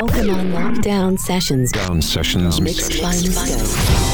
Welcome on Lockdown Sessions. Down sessions. Mixed by Musto.